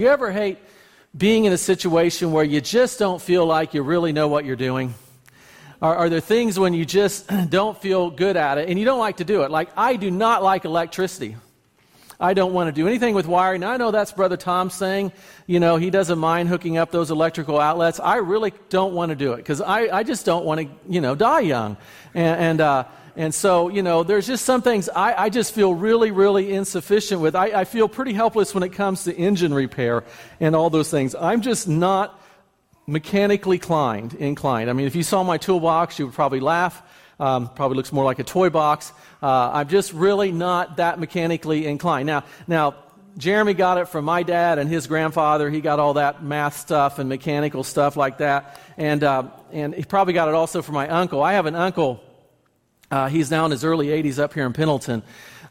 You ever hate being in a situation where you just don't feel like you really know what you're doing? Are, are, there things when you just don't feel good at it and you don't like to do it? Like, I do not like electricity. I don't want to do anything with wiring. Now, I know that's Brother Tom saying, you know, he doesn't mind hooking up those electrical outlets. I really don't want to do it because I, I just don't want to, you know, die young. And, and uh, and so, you know, there's just some things I, I just feel really, really insufficient with. I, I feel pretty helpless when it comes to engine repair and all those things. I'm just not mechanically inclined. inclined. I mean, if you saw my toolbox, you would probably laugh. Um, probably looks more like a toy box. Uh, I'm just really not that mechanically inclined. Now, now, Jeremy got it from my dad and his grandfather. He got all that math stuff and mechanical stuff like that, and uh, and he probably got it also from my uncle. I have an uncle uh, he's now in his early 80s up here in Pendleton.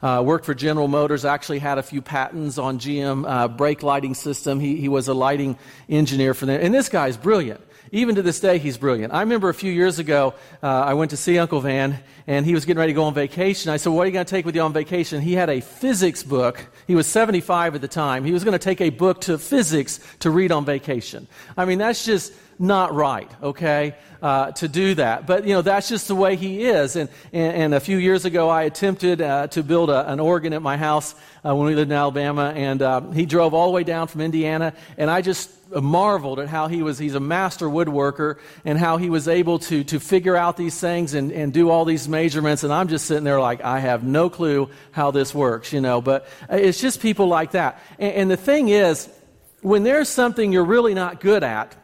Uh, worked for General Motors, actually had a few patents on GM uh, brake lighting system. He, he was a lighting engineer for them. And this guy's brilliant. Even to this day, he's brilliant. I remember a few years ago, uh, I went to see Uncle Van, and he was getting ready to go on vacation. I said, What are you going to take with you on vacation? He had a physics book. He was 75 at the time. He was going to take a book to physics to read on vacation. I mean, that's just not right, okay, uh, to do that. But, you know, that's just the way he is. And, and, and a few years ago, I attempted uh, to build a, an organ at my house uh, when we lived in Alabama, and uh, he drove all the way down from Indiana, and I just marveled at how he was, he's a master woodworker, and how he was able to, to figure out these things and, and do all these measurements. And I'm just sitting there like, I have no clue how this works, you know. But it's just people like that. and, and the thing is, when there's something you're really not good at,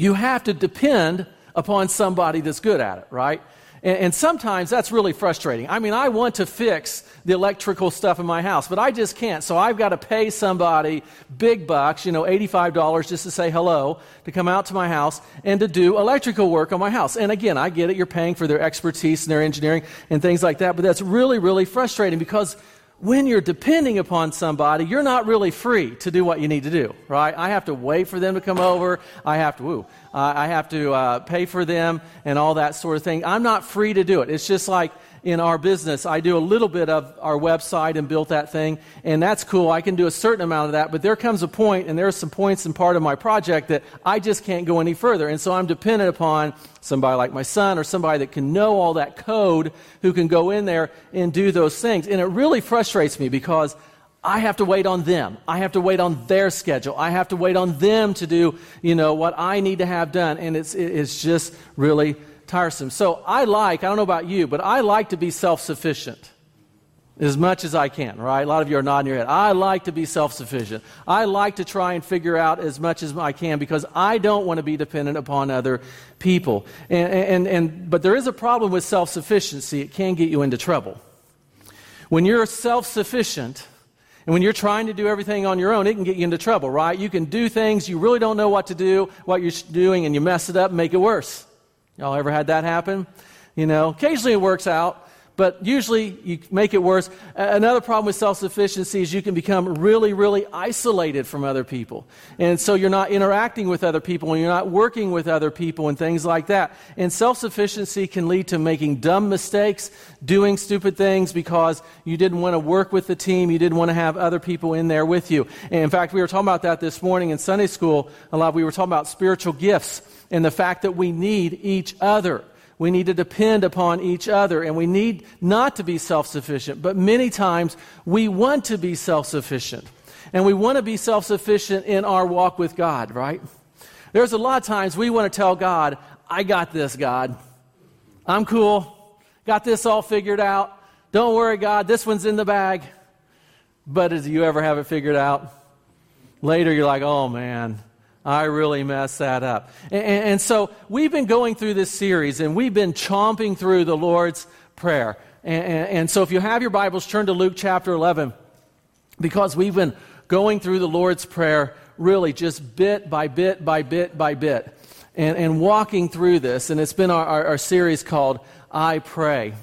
you have to depend upon somebody that's good at it, right? And, and, sometimes that's really frustrating. I mean, I want to fix the electrical stuff in my house, but I just can't. So I've got to pay somebody big bucks, you know, $85 just to say hello, to come out to my house and to do electrical work on my house. And again, I get it. You're paying for their expertise and their engineering and things like that, but that's really, really frustrating because when you're depending upon somebody, you're not really free to do what you need to do, right? I have to wait for them to come over. I have to, woo, uh, I have to uh, pay for them and all that sort of thing. I'm not free to do it. It's just like in our business. I do a little bit of our website and built that thing, and that's cool. I can do a certain amount of that, but there comes a point, and there are some points in part of my project that I just can't go any further. And so I'm dependent upon somebody like my son or somebody that can know all that code who can go in there and do those things. And it really frustrates me because I have to wait on them. I have to wait on their schedule. I have to wait on them to do, you know, what I need to have done. And it's, it's just really tiresome. So I like, I don't know about you, but I like to be self sufficient as much as I can, right? A lot of you are nodding your head. I like to be self sufficient. I like to try and figure out as much as I can because I don't want to be dependent upon other people. And, and, and, but there is a problem with self sufficiency, it can get you into trouble. When you're self sufficient, and when you're trying to do everything on your own, it can get you into trouble, right? You can do things you really don't know what to do, what you're doing, and you mess it up and make it worse. Y'all ever had that happen? You know, occasionally it works out, but usually you make it worse. Another problem with self sufficiency is you can become really, really isolated from other people. And so you're not interacting with other people and you're not working with other people and things like that. And self sufficiency can lead to making dumb mistakes, doing stupid things because you didn't want to work with the team, you didn't want to have other people in there with you. And in fact, we were talking about that this morning in Sunday school. A lot, we were talking about spiritual gifts and the fact that we need each other. We need to depend upon each other, and we need not to be self sufficient. But many times we want to be self sufficient. And we want to be self sufficient in our walk with God, right? There's a lot of times we want to tell God, I got this, God. I'm cool. Got this all figured out. Don't worry, God, this one's in the bag. But do you ever have it figured out? Later, you're like, oh man, I really messed that up. And, and, so we've been going through this series and we've been chomping through the Lord's Prayer. And, and, so if you have your Bibles, turn to Luke chapter 11 because we've been going through the Lord's Prayer really just bit by bit by bit by bit and, and walking through this. And it's been our, our, our series called I Pray.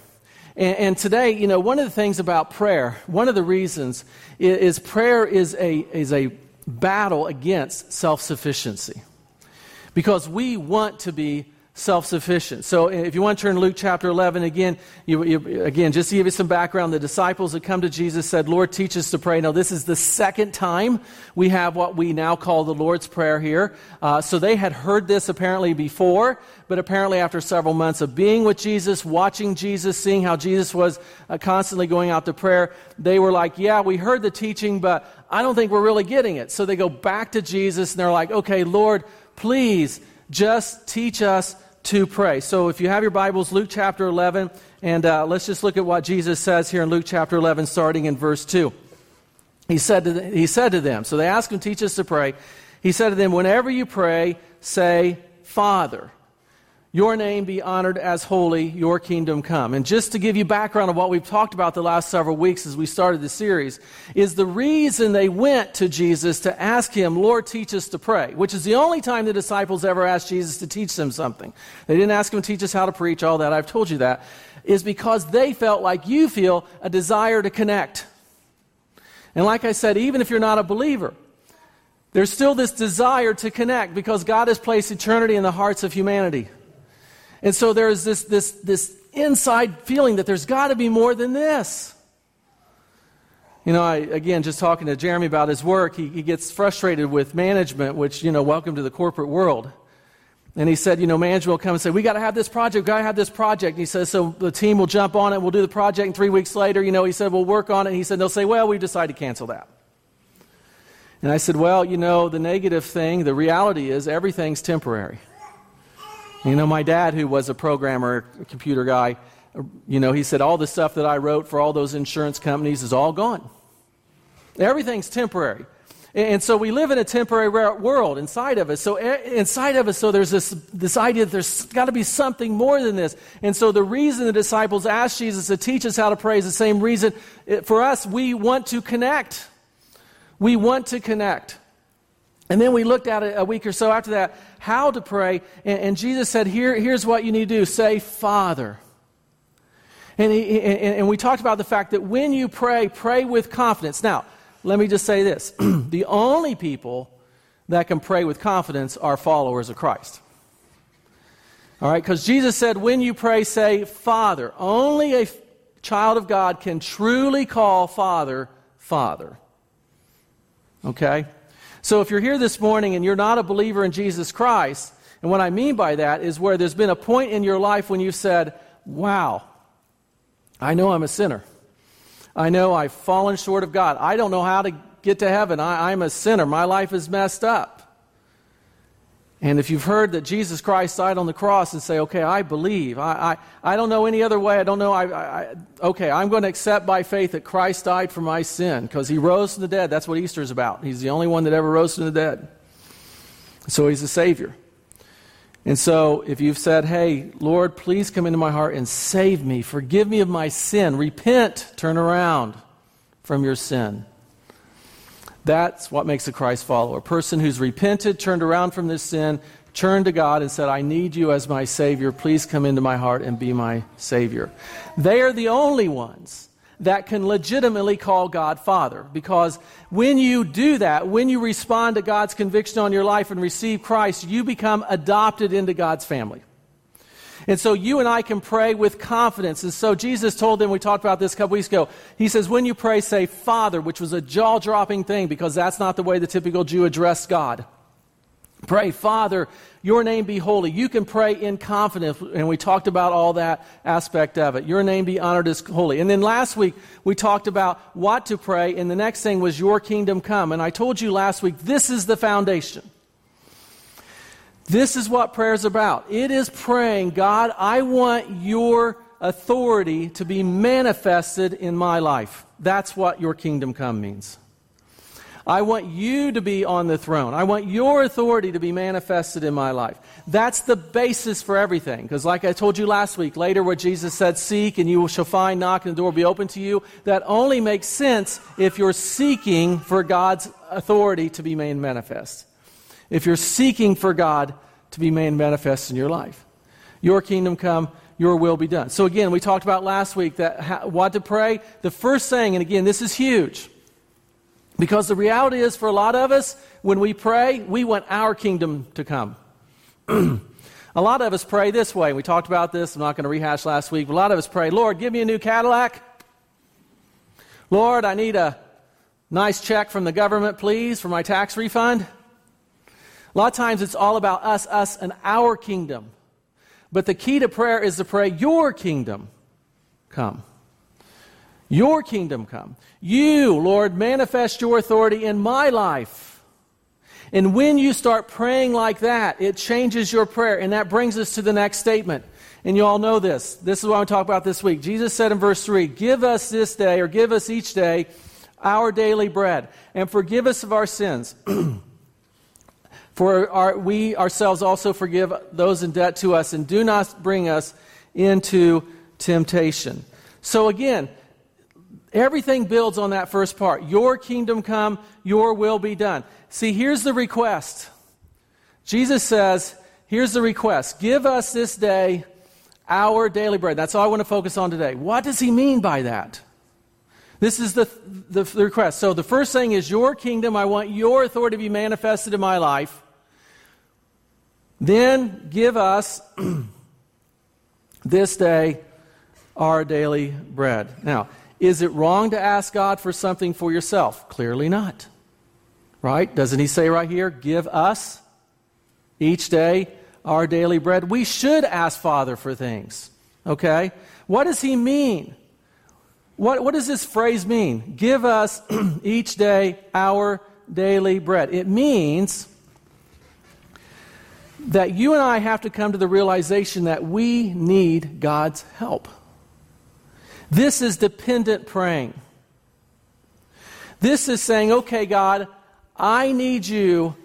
And, and, today, you know, one of the things about prayer, one of the reasons is, is prayer is a, is a battle against self sufficiency. Because we want to be self sufficient. So if you want to turn to Luke chapter 11 again, you, you, again, just to give you some background, the disciples that come to Jesus said, Lord, teach us to pray. Now, this is the second time we have what we now call the Lord's Prayer here. Uh, so they had heard this apparently before, but apparently after several months of being with Jesus, watching Jesus, seeing how Jesus was uh, constantly going out to prayer, they were like, yeah, we heard the teaching, but I don't think we're really getting it. So they go back to Jesus and they're like, okay, Lord, please just teach us to pray. So if you have your Bibles, Luke chapter 11, and uh, let's just look at what Jesus says here in Luke chapter 11, starting in verse 2. He said, to the, he said to them, so they asked him, teach us to pray. He said to them, whenever you pray, say, Father. Your name be honored as holy, your kingdom come. And just to give you background of what we've talked about the last several weeks as we started the series, is the reason they went to Jesus to ask him, Lord, teach us to pray, which is the only time the disciples ever asked Jesus to teach them something. They didn't ask him to teach us how to preach, all that. I've told you that. Is because they felt like you feel a desire to connect. And like I said, even if you're not a believer, there's still this desire to connect because God has placed eternity in the hearts of humanity. And so there's this, this, this inside feeling that there's got to be more than this. You know, I, again, just talking to Jeremy about his work, he, he gets frustrated with management, which, you know, welcome to the corporate world. And he said, you know, management will come and say, we got to have this project, got to have this project. And he says, so the team will jump on it, we'll do the project, and three weeks later, you know, he said, we'll work on it. And he said, they'll say, well, we decided to cancel that. And I said, well, you know, the negative thing, the reality is everything's temporary. You know, my dad, who was a programmer, a computer guy, you know, he said, All the stuff that I wrote for all those insurance companies is all gone. Everything's temporary. And so we live in a temporary world inside of us. So eh, inside of us, so there's this, this idea that there's got to be something more than this. And so the reason the disciples asked Jesus to teach us how to pray is the same reason eh, for us. We want to connect. We want to connect. And then we looked at it a week or so after that, how to pray. And, and Jesus said, Here, here's what you need to do say, Father. And, he, and, and we talked about the fact that when you pray, pray with confidence. Now, let me just say this the only people that can pray with confidence are followers of Christ. All right, because Jesus said, when you pray, say, Father. Only a child of God can truly call Father, Father. Okay? So if you're here this morning and you're not a believer in Jesus Christ, and what I mean by that is where there's been a point in your life when you said, Wow, I know I'm a sinner. I know I've fallen short of God. I don't know how to get to heaven. I, am a sinner. My life is messed up. And if you've heard that Jesus Christ died on the cross and say, okay, I believe, I, I, I don't know any other way, I don't know, I, I, okay, I'm going to accept by faith that Christ died for my sin because he rose from the dead. That's what Easter is about. He's the only one that ever rose from the dead. So he's a Savior. And so if you've said, hey, Lord, please come into my heart and save me, forgive me of my sin, repent, turn around from your sin. That's what makes a Christ follower. A person who's repented, turned around from this sin, turned to God and said, I need you as my Savior. Please come into my heart and be my Savior. They are the only ones that can legitimately call God Father. Because when you do that, when you respond to God's conviction on your life and receive Christ, you become adopted into God's family. And so you and I can pray with confidence. And so Jesus told them, we talked about this a couple weeks ago. He says, when you pray, say Father, which was a jaw dropping thing because that's not the way the typical Jew addressed God. Pray, Father, your name be holy. You can pray in confidence, and we talked about all that aspect of it. Your name be honored as holy. And then last week, we talked about what to pray, and the next thing was, Your kingdom come. And I told you last week, this is the foundation. This is what prayer is about. It is praying, God, I want your authority to be manifested in my life. That's what your kingdom come means. I want you to be on the throne. I want your authority to be manifested in my life. That's the basis for everything. Because, like I told you last week, later where Jesus said, Seek and you shall find, knock and the door will be open to you, that only makes sense if you're seeking for God's authority to be made manifest if you're seeking for God to be made manifest in your life. Your kingdom come, your will be done. So, again, we talked about last week that how, what to pray. The first thing, and again, this is huge, because the reality is for a lot of us, when we pray, we want our kingdom to come. a lot of us pray this way. We talked about this. I'm not going to rehash last week. But a lot of us pray, Lord, give me a new Cadillac. Lord, I need a nice check from the government, please, for my tax refund. A lot of times it's all about us, us, and our kingdom. But the key to prayer is to pray, Your kingdom come. Your kingdom come. You, Lord, manifest your authority in my life. And when you start praying like that, it changes your prayer. And that brings us to the next statement. And you all know this. This is what I'm going to talk about this week. Jesus said in verse 3 Give us this day, or give us each day, our daily bread, and forgive us of our sins. For our, we ourselves also forgive those in debt to us, and do not bring us into temptation. So again, everything builds on that first part. Your kingdom come, your will be done. See, here's the request. Jesus says, here's the request. Give us this day our daily bread. That's all I want to focus on today. What does he mean by that? This is the, the, the request. So the first thing is your kingdom. I want your authority to be manifested in my life. Then give us this day our daily bread. Now, is it wrong to ask God for something for yourself? Clearly not. Right? Doesn't He say right here, give us each day our daily bread? We should ask Father for things. Okay? What does He mean? What, what does this phrase mean? Give us each day our daily bread. It means that you and I have to come to the realization that we need God's help. This is dependent praying. This is saying, okay, God, I need you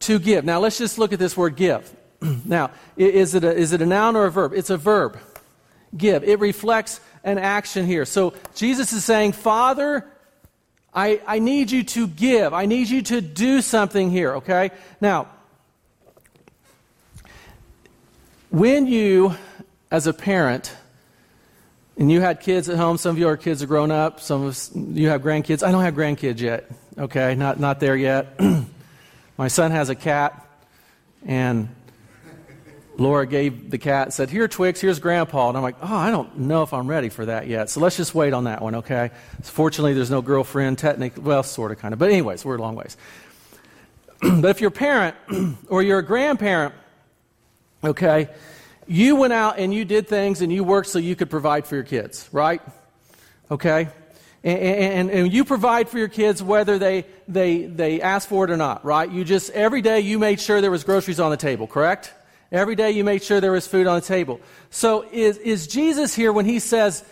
to give. Now, let's just look at this word give. now, is it, a, is it a noun or a verb? It's a verb. Give. It reflects an action here. So, Jesus is saying, Father, I, I need you to give. I need you to do something here, okay? Now, when you, as a parent, and you had kids at home, some of your kids are grown up, some of you have grandkids. I don't have grandkids yet, okay? Not, not there yet. My son has a cat, and Laura gave the cat, said, Here, Twix, here's Grandpa. And I'm like, Oh, I don't know if I'm ready for that yet. So let's just wait on that one, okay? Fortunately, there's no girlfriend, technically, well, sort of, kind of. But, anyways, we're a long ways. but if you're a parent or you're a grandparent, okay, you went out and you did things and you worked so you could provide for your kids, right? Okay? And, and, and, you provide for your kids whether they, they, they ask for it or not, right? You just, every day you made sure there was groceries on the table, correct? Every day you made sure there was food on the table. So is, is Jesus here when he says,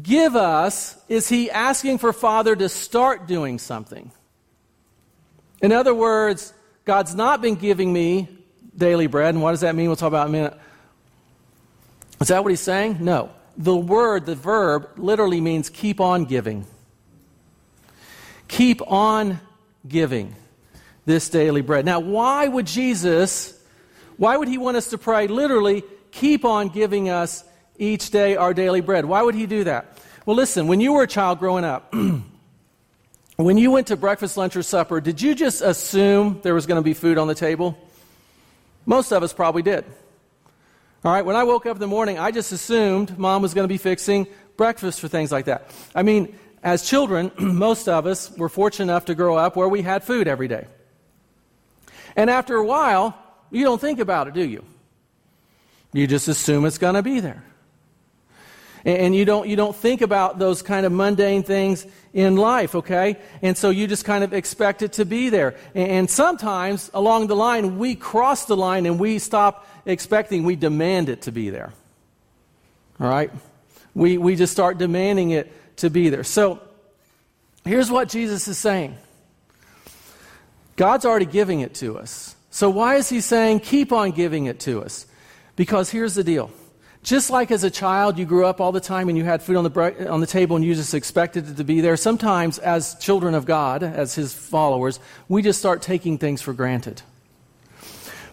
give us, is he asking for Father to start doing something? In other words, God's not been giving me daily bread. And what does that mean? We'll talk about in a minute. Is that what he's saying? No. The word, the verb, literally means keep on giving. Keep on giving this daily bread. Now, why would Jesus, why would he want us to pray literally, keep on giving us each day our daily bread? Why would he do that? Well, listen, when you were a child growing up, when you went to breakfast, lunch, or supper, did you just assume there was going to be food on the table? Most of us probably did. All right, when I woke up in the morning, I just assumed mom was going to be fixing breakfast for things like that. I mean, as children, most of us were fortunate enough to grow up where we had food every day. And after a while, you don't think about it, do you? You just assume it's going to be there. And you don't, you don't think about those kind of mundane things in life, okay? And so you just kind of expect it to be there. And sometimes along the line, we cross the line and we stop expecting, we demand it to be there. All right? We, we just start demanding it to be there. So here's what Jesus is saying God's already giving it to us. So why is he saying, keep on giving it to us? Because here's the deal just like as a child, you grew up all the time and you had food on the, on the table and you just expected it to be there. Sometimes, as children of God, as His followers, we just start taking things for granted.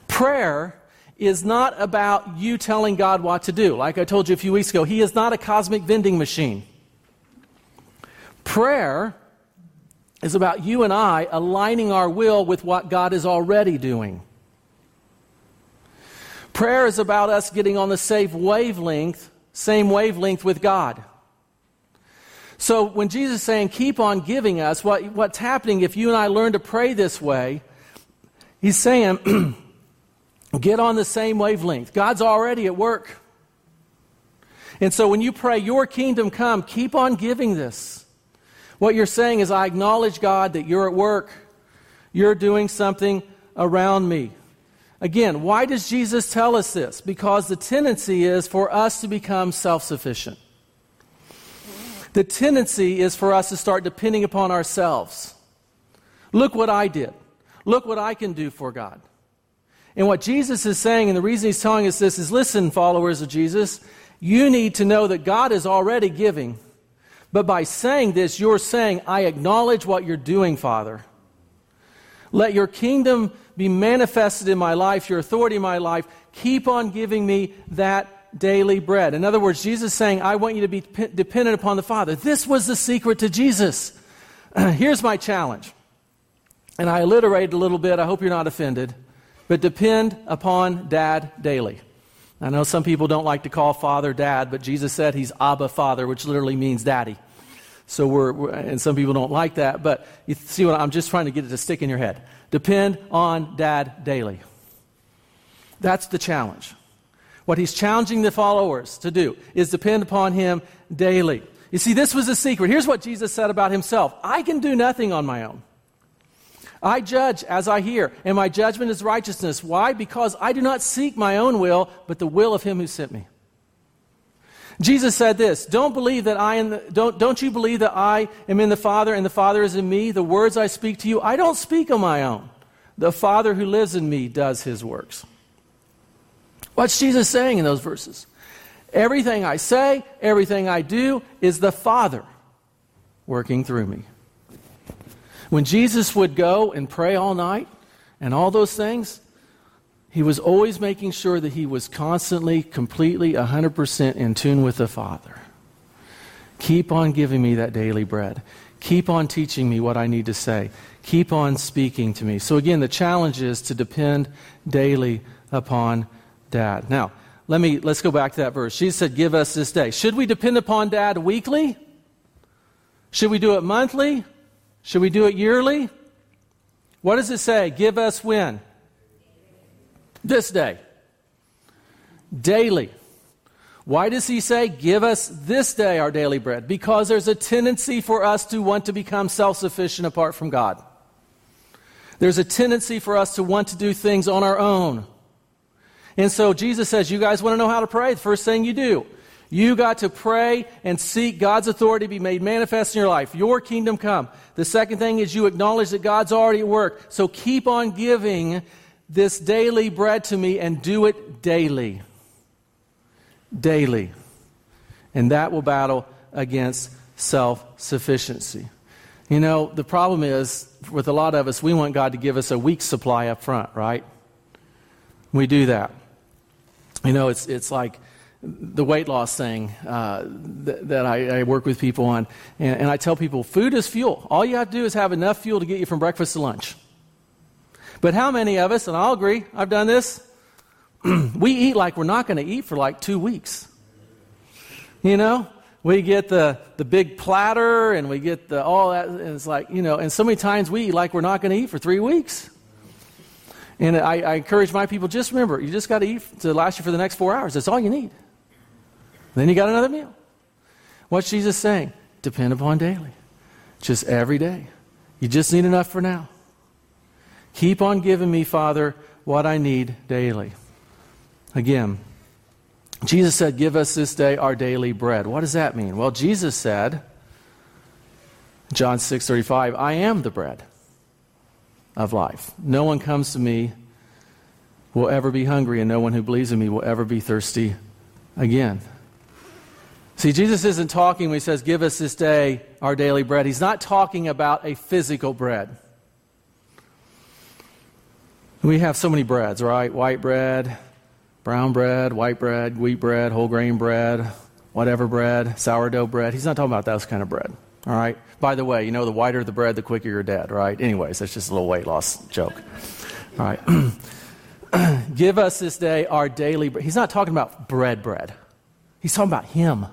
Prayer is not about you telling God what to do. Like I told you a few weeks ago, He is not a cosmic vending machine. Prayer is about you and I aligning our will with what God is already doing. Prayer is about us getting on the same wavelength, same wavelength with God. So when Jesus is saying, keep on giving us, what, what's happening if you and I learn to pray this way, he's saying, get on the same wavelength. God's already at work. And so when you pray, Your kingdom come, keep on giving this. What you're saying is, I acknowledge, God, that you're at work. You're doing something around me. Again, why does Jesus tell us this? Because the tendency is for us to become self sufficient. The tendency is for us to start depending upon ourselves. Look what I did. Look what I can do for God. And what Jesus is saying, and the reason he's telling us this is listen, followers of Jesus, you need to know that God is already giving. But by saying this, you're saying, I acknowledge what you're doing, Father. Let your kingdom be manifested in my life, your authority in my life. Keep on giving me that daily bread. In other words, Jesus is saying, I want you to be dependent upon the Father. This was the secret to Jesus. Here's my challenge. And I alliterated a little bit. I hope you're not offended. But depend upon Dad daily. I know some people don't like to call Father Dad, but Jesus said he's Abba Father, which literally means daddy. So we're, we're, and some people don't like that, but you see what I'm just trying to get it to stick in your head. Depend on Dad daily. That's the challenge. What he's challenging the followers to do is depend upon him daily. You see, this was the secret. Here's what Jesus said about himself I can do nothing on my own. I judge as I hear, and my judgment is righteousness. Why? Because I do not seek my own will, but the will of him who sent me. Jesus said this Don't believe that I am the, don't, don't you believe that I am in the Father and the Father is in me? The words I speak to you, I don't speak on my own. The Father who lives in me does his works. What's Jesus saying in those verses? Everything I say, everything I do is the Father working through me. When Jesus would go and pray all night and all those things, he was always making sure that he was constantly, completely, 100% in tune with the Father. Keep on giving me that daily bread. Keep on teaching me what I need to say. Keep on speaking to me. So, again, the challenge is to depend daily upon dad. Now, let me let's go back to that verse. She said, "Give us this day." Should we depend upon dad weekly? Should we do it monthly? Should we do it yearly? What does it say? Give us when? This day. Daily. Why does he say, Give us this day our daily bread? Because there's a tendency for us to want to become self sufficient apart from God. There's a tendency for us to want to do things on our own. And so Jesus says, You guys want to know how to pray? The first thing you do, you got to pray and seek God's authority to be made manifest in your life. Your kingdom come. The second thing is you acknowledge that God's already at work. So keep on giving this daily bread to me and do it daily. Daily. And that will battle against self sufficiency. You know, the problem is, with a lot of us, we want God to give us a week's supply up front, right? We do that. You know, it's, it's like the weight loss thing uh, th- that I, I, work with people on. And, and I tell people food is fuel. All you have to do is have enough fuel to get you from breakfast to lunch. But how many of us, and I'll agree, I've done this, we eat like we're not going to eat for like two weeks. You know? We get the, the big platter and we get the all that. And it's like, you know, and so many times we eat like we're not going to eat for three weeks. And I, I encourage my people just remember, you just got to eat to last you for the next four hours. That's all you need. Then you got another meal. What's Jesus saying? Depend upon daily. Just every day. You just need enough for now. Keep on giving me, Father, what I need daily. Again, Jesus said, Give us this day our daily bread. What does that mean? Well, Jesus said, John 6 35, I am the bread of life. No one comes to me will ever be hungry, and no one who believes in me will ever be thirsty again. See, Jesus isn't talking when he says, Give us this day our daily bread. He's not talking about a physical bread. We have so many breads, right? White bread, brown bread, white bread, wheat bread, whole grain bread, whatever bread, sourdough bread. He's not talking about those kind of bread. All right? By the way, you know, the whiter the bread, the quicker you're dead, right? Anyways, that's just a little weight loss joke. All right. give us this day our daily bread. He's not talking about bread, bread. He's talking about Him.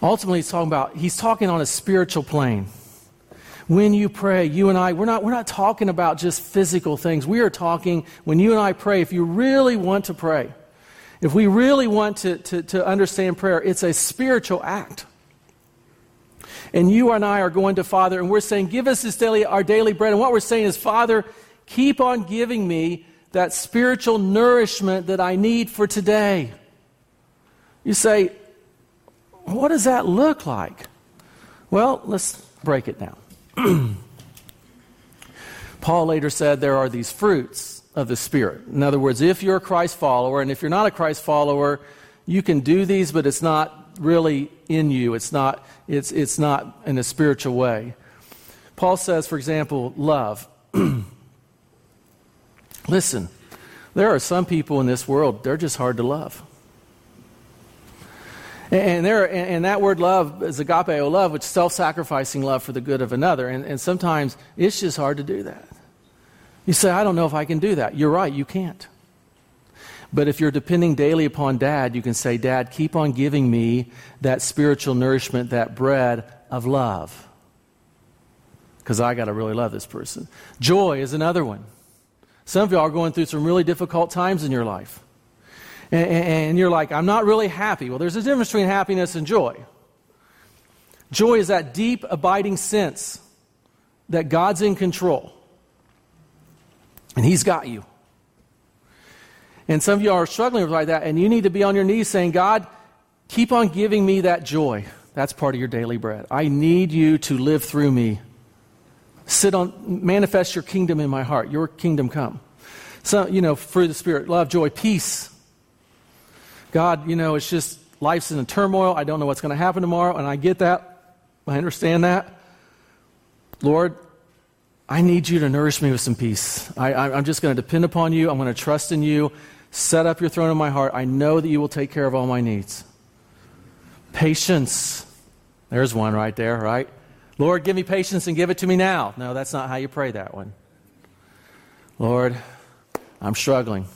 Ultimately, he's talking about, he's talking on a spiritual plane. When you pray, you and I, we're not, we're not talking about just physical things. We are talking, when you and I pray, if you really want to pray, if we really want to, to, to understand prayer, it's a spiritual act. And you and I are going to Father, and we're saying, Give us this daily, our daily bread. And what we're saying is, Father, keep on giving me that spiritual nourishment that I need for today. You say, what does that look like? Well, let's break it down. Paul later said there are these fruits of the Spirit. In other words, if you're a Christ follower, and if you're not a Christ follower, you can do these, but it's not really in you. It's not, it's, it's not in a spiritual way. Paul says, for example, love. Listen, there are some people in this world, they're just hard to love. And, there, and that word love is agapeo love, which is self sacrificing love for the good of another. And, and sometimes it's just hard to do that. You say, I don't know if I can do that. You're right, you can't. But if you're depending daily upon dad, you can say, Dad, keep on giving me that spiritual nourishment, that bread of love. Because I got to really love this person. Joy is another one. Some of y'all are going through some really difficult times in your life and, and you're like, I'm not really happy. Well, there's a difference between happiness and joy. Joy is that deep, abiding sense that God's in control and He's got you. And some of you are struggling with like that, and you need to be on your knees saying, God, keep on giving me that joy. That's part of your daily bread. I need you to live through me. Sit on, manifest your kingdom in my heart. Your kingdom come. So, you know, fruit of the Spirit, love, joy, peace, God, you know, it's just life's in a turmoil. I don't know what's going to happen tomorrow, and I get that. I understand that. Lord, I need you to nourish me with some peace. I, am just going to depend upon you. I'm going to trust in you. Set up your throne in my heart. I know that you will take care of all my needs. Patience. There's one right there, right? Lord, give me patience and give it to me now. No, that's not how you pray that one. Lord, I'm struggling.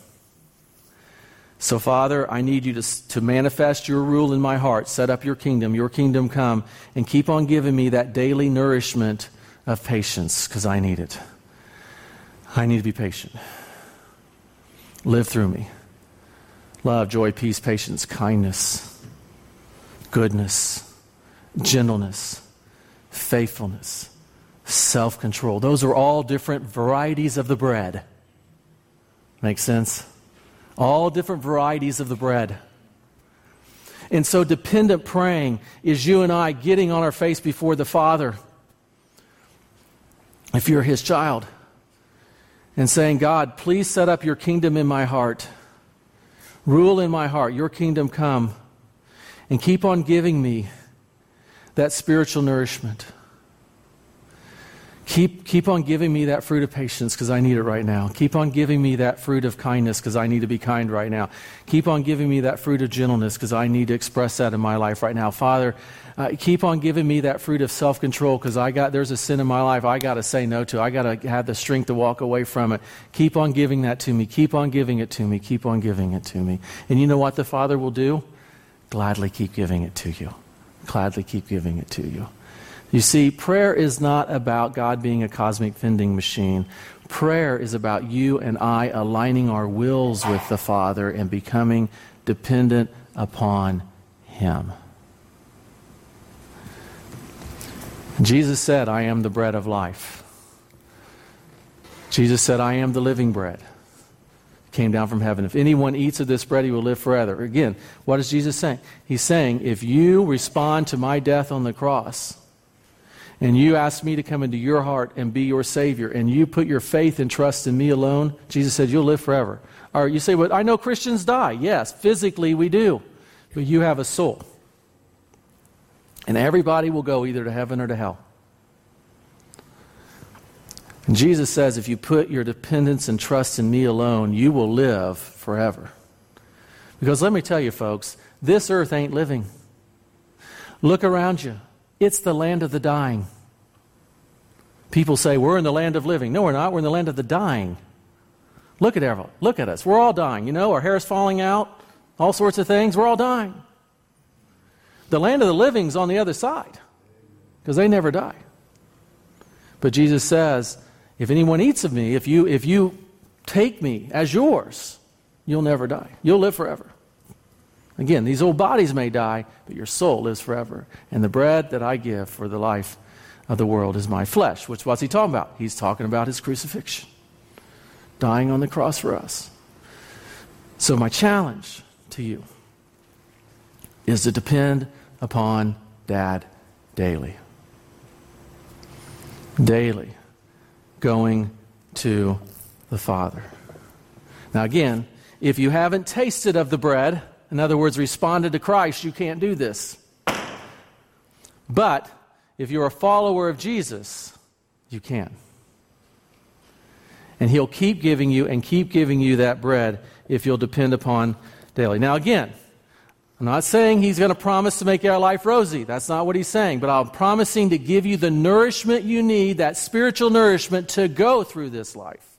So, Father, I need you to, to manifest your rule in my heart, set up your kingdom, your kingdom come, and keep on giving me that daily nourishment of patience because I need it. I need to be patient. Live through me. Love, joy, peace, patience, kindness, goodness, gentleness, faithfulness, self control. Those are all different varieties of the bread. Make sense? All different varieties of the bread. And so, dependent praying is you and I getting on our face before the Father, if you're His child, and saying, God, please set up your kingdom in my heart. Rule in my heart. Your kingdom come. And keep on giving me that spiritual nourishment. Keep, keep on giving me that fruit of patience because I need it right now. Keep on giving me that fruit of kindness because I need to be kind right now. Keep on giving me that fruit of gentleness because I need to express that in my life right now. Father, uh, keep on giving me that fruit of self control because I got there's a sin in my life I got to say no to. I got to have the strength to walk away from it. Keep on giving that to me. Keep on giving it to me. Keep on giving it to me. And you know what the Father will do? Gladly keep giving it to you. Gladly keep giving it to you. You see, prayer is not about God being a cosmic vending machine. Prayer is about you and I aligning our wills with the Father and becoming dependent upon Him. Jesus said, I am the bread of life. Jesus said, I am the living bread. Came down from heaven. If anyone eats of this bread, he will live forever. Again, what is Jesus saying? He's saying, if you respond to my death on the cross, and you ask me to come into your heart and be your Savior, and you put your faith and trust in me alone, Jesus said, you'll live forever. Or you say, well, I know Christians die. Yes, physically we do. But you have a soul. And everybody will go either to heaven or to hell. And Jesus says, if you put your dependence and trust in me alone, you will live forever. Because let me tell you, folks, this earth ain't living. Look around you. It's the land of the dying. People say, We're in the land of living. No, we're not. We're in the land of the dying. Look at everyone. Look at us. We're all dying. You know, our hair is falling out, all sorts of things. We're all dying. The land of the living's on the other side because they never die. But Jesus says, if anyone eats of me, if you, if you take me as yours, you'll never die. You'll live forever. Again, these old bodies may die, but your soul lives forever. And the bread that I give for the life of the world is my flesh. Which what's he talking about? He's talking about his crucifixion, dying on the cross for us. So my challenge to you is to depend upon dad daily. Daily going to the Father. Now, again, if you haven't tasted of the bread, in other words, responded to Christ, you can't do this. But if you're a follower of Jesus, you can. And He'll keep giving you and keep giving you that bread if you'll depend upon daily. Now, again, I'm not saying he's going to promise to make your life rosy. That's not what he's saying. But I'm promising to give you the nourishment you need, that spiritual nourishment, to go through this life.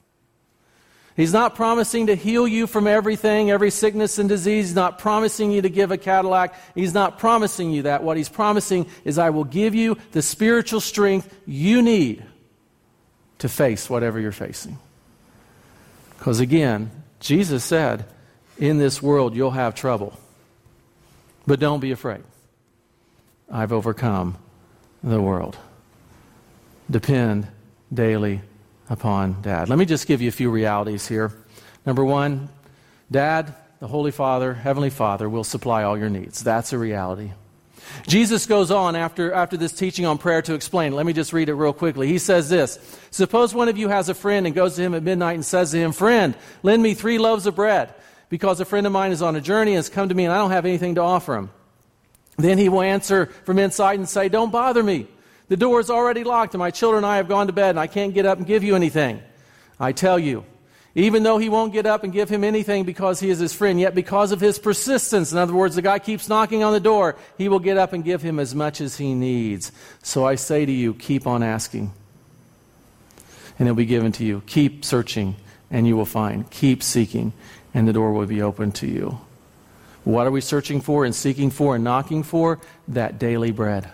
He's not promising to heal you from everything, every sickness and disease. He's not promising you to give a Cadillac. He's not promising you that. What he's promising is, I will give you the spiritual strength you need to face whatever you're facing. Because again, Jesus said, in this world you'll have trouble. But don't be afraid. I've overcome the world. Depend daily upon Dad. Let me just give you a few realities here. Number one, Dad, the Holy Father, Heavenly Father, will supply all your needs. That's a reality. Jesus goes on after, after this teaching on prayer to explain. Let me just read it real quickly. He says this Suppose one of you has a friend and goes to him at midnight and says to him, Friend, lend me three loaves of bread because a friend of mine is on a journey and has come to me and I don't have anything to offer him. Then he will answer from inside and say, Don't bother me. The door is already locked and my children and I have gone to bed and I can't get up and give you anything. I tell you, even though he won't get up and give him anything because he is his friend, yet because of his persistence, in other words, the guy keeps knocking on the door, he will get up and give him as much as he needs. So I say to you, keep on asking, and it'll be given to you. Keep searching, and you will find. Keep seeking, and the door will be open to you. What are we searching for and seeking for and knocking for? That daily bread,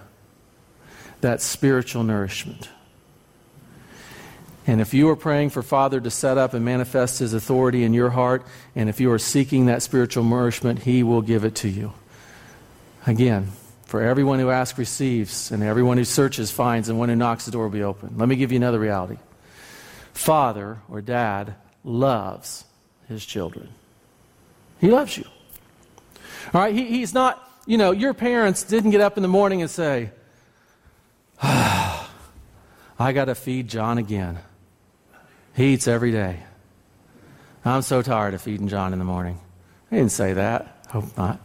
that spiritual nourishment. And if you are praying for Father to set up and manifest His authority in your heart, and if you are seeking that spiritual nourishment, He will give it to you. Again, for everyone who asks receives, and everyone who searches finds, and one who knocks the door will be open. Let me give you another reality. Father or dad loves his children. He loves you. All right, he, he's not, you know, your parents didn't get up in the morning and say, I got to feed John again. He eats every day. I'm so tired of feeding John in the morning. They didn't say that. Hope not.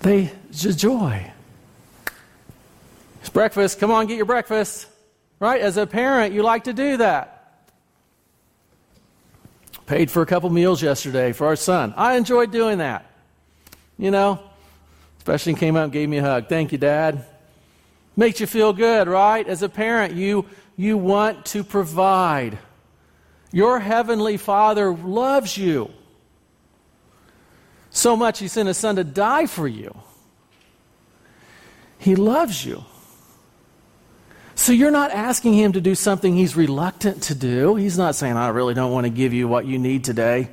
They just joy. It's breakfast. Come on, get your breakfast. Right? As a parent, you like to do that. Paid for a couple meals yesterday for our son. I enjoyed doing that. You know, especially came up and gave me a hug. Thank you, Dad. Makes you feel good, right? As a parent, you, you want to provide. Your heavenly Father loves you so much, He sent His Son to die for you. He loves you. So you're not asking him to do something he's reluctant to do. He's not saying, I really don't want to give you what you need today.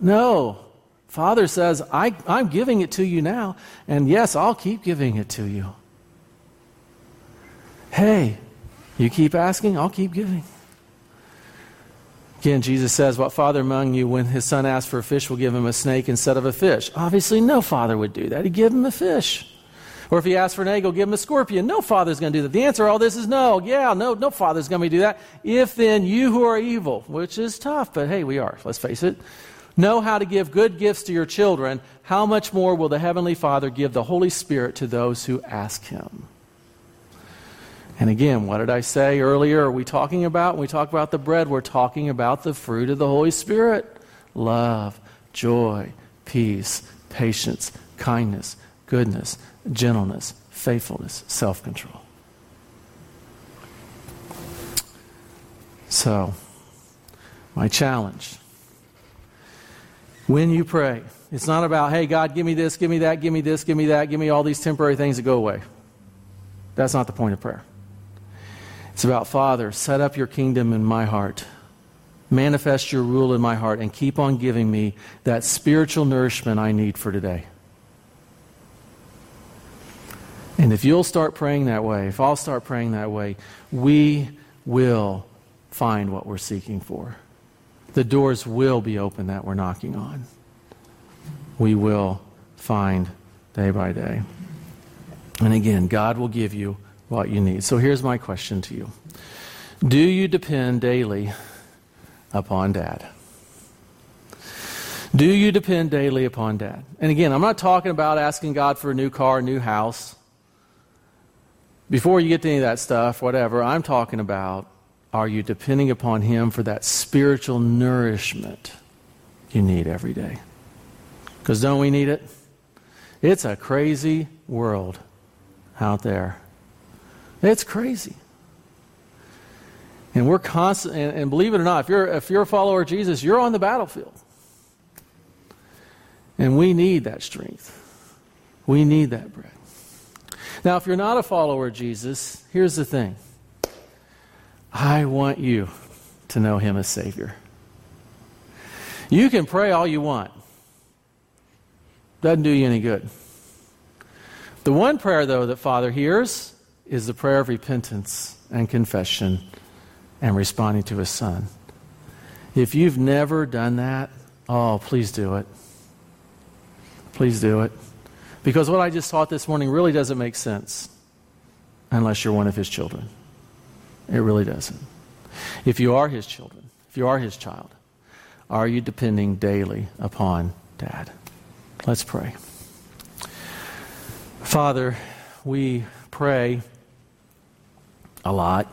No. Father says, I, I'm giving it to you now, and yes, I'll keep giving it to you. Hey, you keep asking, I'll keep giving. Again, Jesus says, What father among you, when his son asks for a fish, will give him a snake instead of a fish? Obviously, no father would do that. He'd give him a fish. Or if he asks for an egg, go give him a scorpion. No father's going to do that. The answer to all this is no. Yeah, no, no father's going to do that. If then you who are evil, which is tough, but hey, we are, let's face it, know how to give good gifts to your children, how much more will the Heavenly Father give the Holy Spirit to those who ask Him? And again, what did I say earlier? Are we talking about, when we talk about the bread, we're talking about the fruit of the Holy Spirit love, joy, peace, patience, kindness, goodness, gentleness, faithfulness, self control. So, my challenge When you pray, it's not about, hey, God, give me this, give me that, give me this, give me that, give me all these temporary things that go away. That's not the point of prayer. It's about, Father, set up your kingdom in my heart. Manifest your rule in my heart and keep on giving me that spiritual nourishment I need for today. And if you'll start praying that way, if I'll start praying that way, we will find what we're seeking for. The doors will be open that we're knocking on. We will find day by day. And again, God will give you what you need. So here's my question to you Do you depend daily upon Dad? Do you depend daily upon Dad? And again, I'm not talking about asking God for a new car, a new house. Before you get to any of that stuff, whatever, I'm talking about are you depending upon Him for that spiritual nourishment you need every day? Because don't we need it? It's a crazy world out there. It's crazy. And we're constant, and, and, believe it or not, if you're, if you're a follower of Jesus, you're on the battlefield. And we need that strength. We need that bread. Now, if you're not a follower of Jesus, here's the thing I want you to know him as Savior. You can pray all you want, doesn't do you any good. The one prayer, though, that Father hears is the prayer of repentance and confession and responding to his Son. If you've never done that, oh, please do it. Please do it. Because what I just taught this morning really doesn't make sense unless you're one of his children. It really doesn't. If you are his children, if you are his child, are you depending daily upon dad? Let's pray. Father, we pray a lot.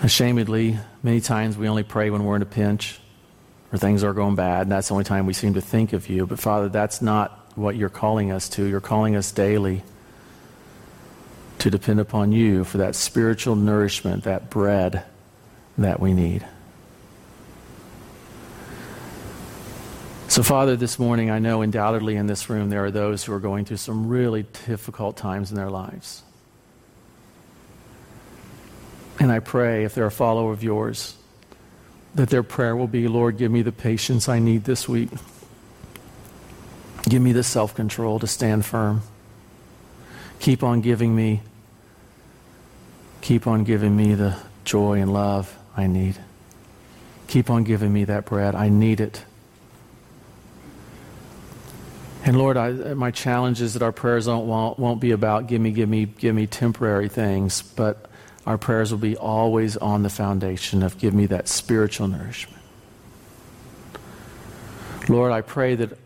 Ashamedly, many times we only pray when we're in a pinch or things are going bad, and that's the only time we seem to think of you. But Father, that's not what you're calling us to. You're calling us daily to depend upon you for that spiritual nourishment, that bread that we need. So, Father, this morning, I know undoubtedly in this room there are those who are going through some really difficult times in their lives. And I pray, if they're a follower of yours, that their prayer will be, Lord, give me the patience I need this week. Give me the self control to stand firm. Keep on giving me, keep on giving me the joy and love I need. Keep on giving me that bread. I need it. And Lord, I, my challenge is that our prayers don't, won't, won't be about give me, give me, give me temporary things, but our prayers will be always on the foundation of give me that spiritual nourishment. Lord, I pray that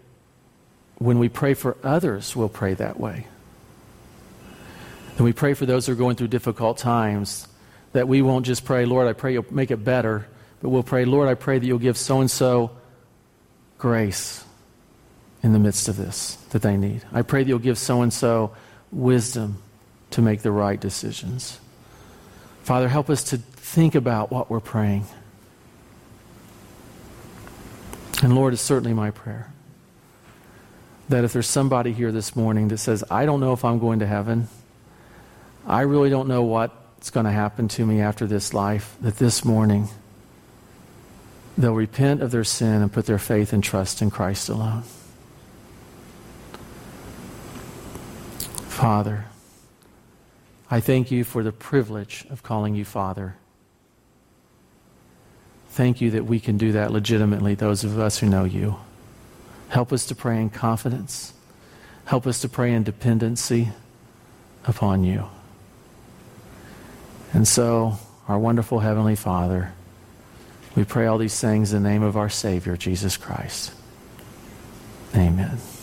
when we pray for others, we'll pray that way. And we pray for those who are going through difficult times, that we won't just pray, Lord, I pray you'll make it better, but we'll pray, Lord, I pray that you'll give so and so grace in the midst of this that they need. I pray that you'll give so and so wisdom to make the right decisions. Father, help us to think about what we're praying. And Lord, it's certainly my prayer that if there's somebody here this morning that says, I don't know if I'm going to heaven, I really don't know what's going to happen to me after this life, that this morning they'll repent of their sin and put their faith and trust in Christ alone. Father, I thank you for the privilege of calling you Father. Thank you that we can do that legitimately, those of us who know you. Help us to pray in confidence. Help us to pray in dependency upon you. And so, our wonderful Heavenly Father, we pray all these things in the name of our Savior, Jesus Christ. Amen.